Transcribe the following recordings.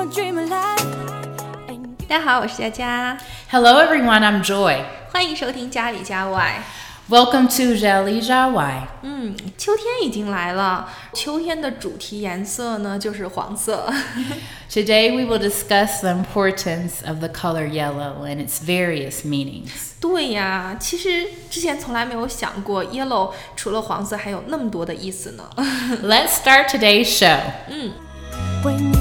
your dream alive. 大家好，我是佳佳， Hello everyone, I'm Joy. 欢迎收听家里家外。 Welcome to Jali Jawai. 嗯，秋天已经来了，秋天的主题颜色呢就是黄色。 Today we will discuss the importance of the color yellow and its various meanings. 对呀，其实之前从来没有想过，yellow 除了黄色还有那么多的意思呢。 Let's start today's show. When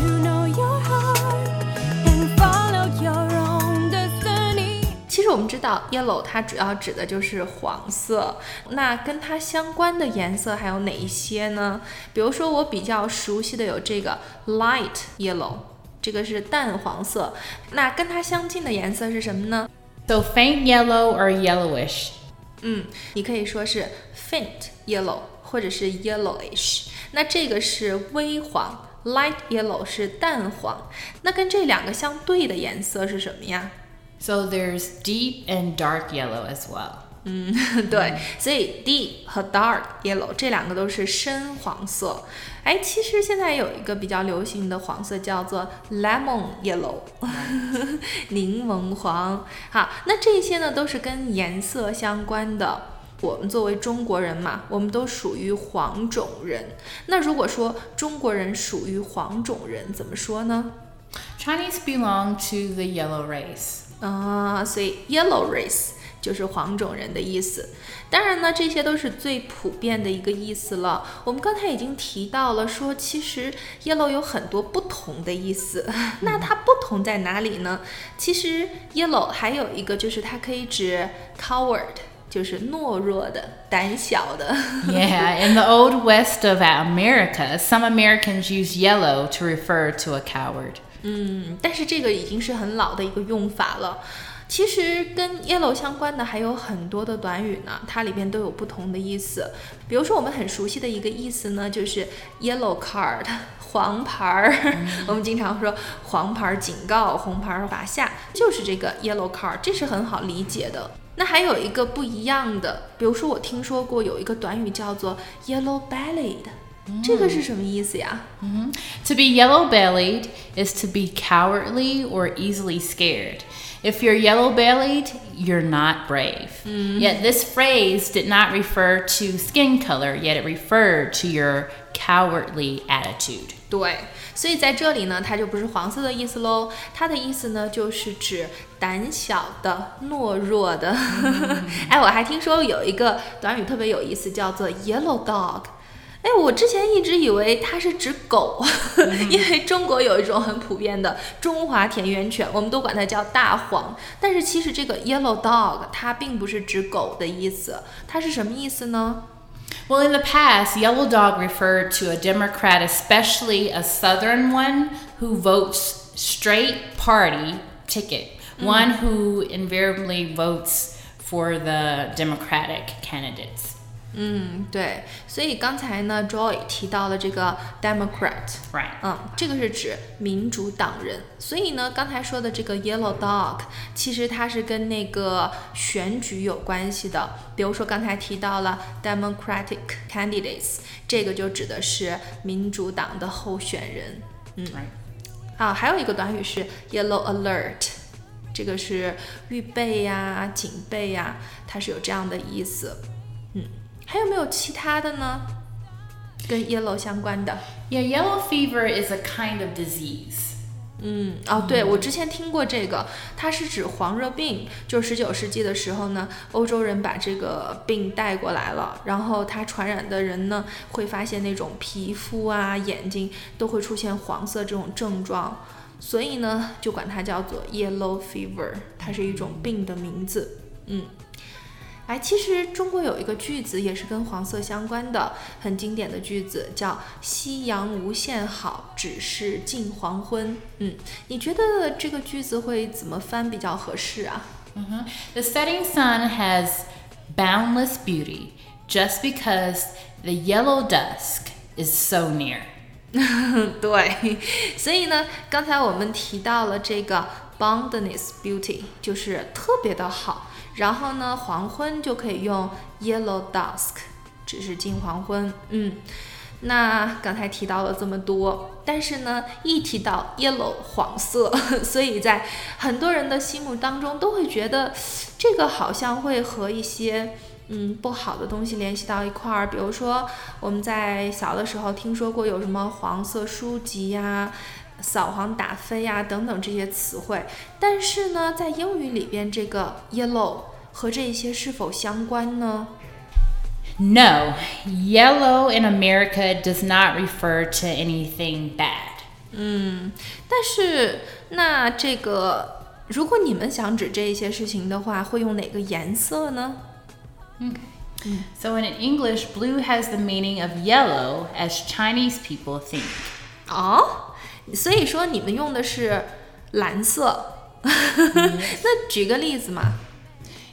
其实我们知道，yellow 它主要指的就是黄色。那跟它相关的颜色还有哪一些呢？比如说我比较熟悉的有这个 light yellow，这个是淡黄色。那跟它相近的颜色是什么呢？So faint yellow or yellowish. 嗯，你可以说是 faint yellow 或者是 yellowish。那这个是微黄，light yellow 是淡黄。那跟这两个相对的颜色是什么呀？So there's deep and dark yellow as well. 嗯，对，所以 deep 和 dark yellow 这两个都是深黄色。哎，其实现在有一个比较流行的黄色叫做 lemon yellow，柠檬黄。好，那这些呢都是跟颜色相关的。我们作为中国人嘛，我们都属于黄种人。那如果说中国人属于黄种人，怎么说呢？ Chinese belong to the yellow race. 啊，所以 yellow race 就是黄种人的意思。当然呢，这些都是最普遍的一个意思了。我们刚才已经提到了，说其实 yellow 有很多不同的意思。那它不同在哪里呢？其实 yellow 还有一个就是它可以指 coward，就是懦弱的、胆小的。 Yeah, in the old west of America, some Americans use yellow to refer to a coward. 嗯，但是这个已经是很老的一个用法了。其实跟 yellow 相关的还有很多的短语呢，它里边都有不同的意思。比如说我们很熟悉的一个意思呢，就是 yellow card 黄牌儿。我们经常说黄牌儿警告，红牌儿罚下，就是这个 yellow card，这是很好理解的。那还有一个不一样的，比如说我听说过有一个短语叫做 yellow bellied，这个是什么意思呀？ To be yellow bellied is to be cowardly or easily scared. If you're yellow bellied, you're not brave. Yet this phrase did not refer to skin color, yet it referred to your cowardly attitude. 对，所以在这里呢，它就不是黄色的意思喽，它的意思呢就是指胆小的、懦弱的。哎，我还听说有一个短语特别有意思，叫做 yellow dog。 哎，我之前一直以为它是指狗，因为中国有一种很普遍的中华田园犬，我们都管它叫大黄。但是其实这个 yellow dog 它并不是指狗的意思，它是什么意思呢？ Well, in the past, yellow dog referred to a Democrat, especially a Southern one, who votes straight party ticket, one who invariably votes for the Democratic candidates. 嗯，对，所以刚才呢，Joy 提到了这个 Democrat，Right. 嗯，这个是指民主党人。所以呢，刚才说的这个 Yellow Dog，其实它是跟那个选举有关系的。比如说刚才提到了 Democratic candidates，这个就指的是民主党的候选人。嗯.啊，还有一个短语是 Yellow Alert，这个是预备呀、警备呀，它是有这样的意思。嗯，还有没有其他的呢？跟 yellow 相关的？Yeah, yellow fever is a kind of disease. 嗯，哦，对，我之前听过这个，它是指黄热病。就十九世纪的时候呢，欧洲人把这个病带过来了，然后它传染的人呢，会发现那种皮肤啊、眼睛都会出现黄色这种症状，所以呢，就管它叫做 yellow fever，它是一种病的名字。嗯。哎，其实中国有一个句子也是跟黄色相关的，很经典的句子，叫“夕阳无限好，只是近黄昏”。嗯，你觉得这个句子会怎么翻比较合适啊？Mhm. The setting sun has boundless beauty just because the yellow dusk is so near. 对，所以呢，刚才我们提到了这个 boundless beauty，就是特别的好。然后呢，黄昏就可以用 yellow dusk，只是近黄昏。嗯，那刚才提到了这么多，但是呢，一提到 yellow 黄色，所以在很多人的心目当中都会觉得这个好像会和一些嗯不好的东西联系到一块儿。比如说我们在小的时候听说过有什么黄色书籍呀、扫黄打非呀等等这些词汇，但是呢，在英语里边这个 yellow 和这些是否相关呢？ No, yellow in America does not refer to anything bad. 但是，那这个，如果你们想指这一些事情的话，会用哪个颜色呢？ So in English, blue has the meaning of yellow as Chinese people think. 哦， 所以说你们用的是蓝色。那举个例子嘛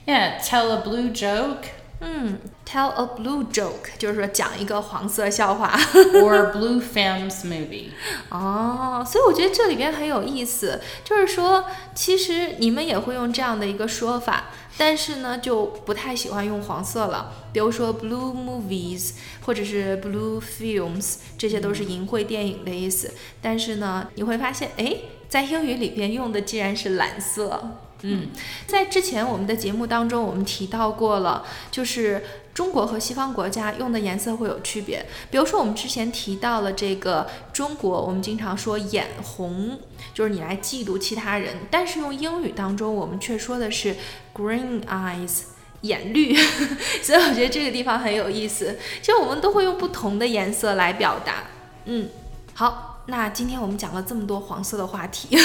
，Yeah, tell a blue joke 嗯，tell a blue joke，就是说讲一个黄色笑话。or a blue films movie. 哦，所以我觉得这里边很有意思，就是说，其实你们也会用这样的一个说法，但是呢，就不太喜欢用黄色了。比如说 blue movies 或者是 blue films，这些都是淫秽电影的意思。但是呢，你会发现，哎，在英语里边用的竟然是蓝色。嗯，在之前我们的节目当中，我们提到过了，就是中国和西方国家用的颜色会有区别。比如说，我们之前提到了这个中国，我们经常说眼红，就是你来嫉妒其他人，但是用英语当中，我们却说的是 green eyes。眼绿，所以我觉得这个地方很有意思。就我们都会用不同的颜色来表达。嗯，好，那今天我们讲了这么多黄色的话题，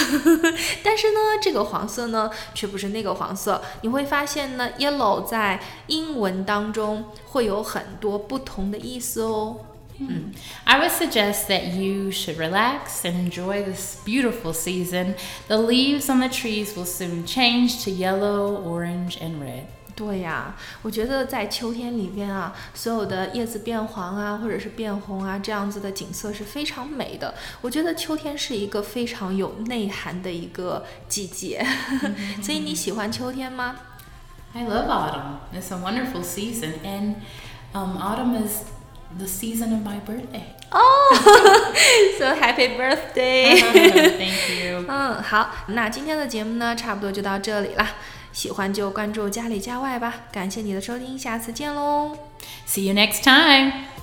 但是呢，这个黄色呢却不是那个黄色。你会发现呢，yellow 在英文当中会有很多不同的意思哦。 I would suggest that you should relax and enjoy this beautiful season. The leaves on the trees will soon change to yellow, orange, and red. 对呀，我觉得在秋天里边啊，所有的叶子变黄啊，或者是变红啊，这样子的景色是非常美的。我觉得秋天是一个非常有内涵的一个季节，所以你喜欢秋天吗？I love autumn. It's a wonderful season, and um, autumn is the season of my birthday. Oh,、so happy birthday！Thank you. 嗯，好，那今天的节目呢，差不多就到这里啦。喜欢就关注家里家外吧，感谢你的收听，下次见喽。See you next time.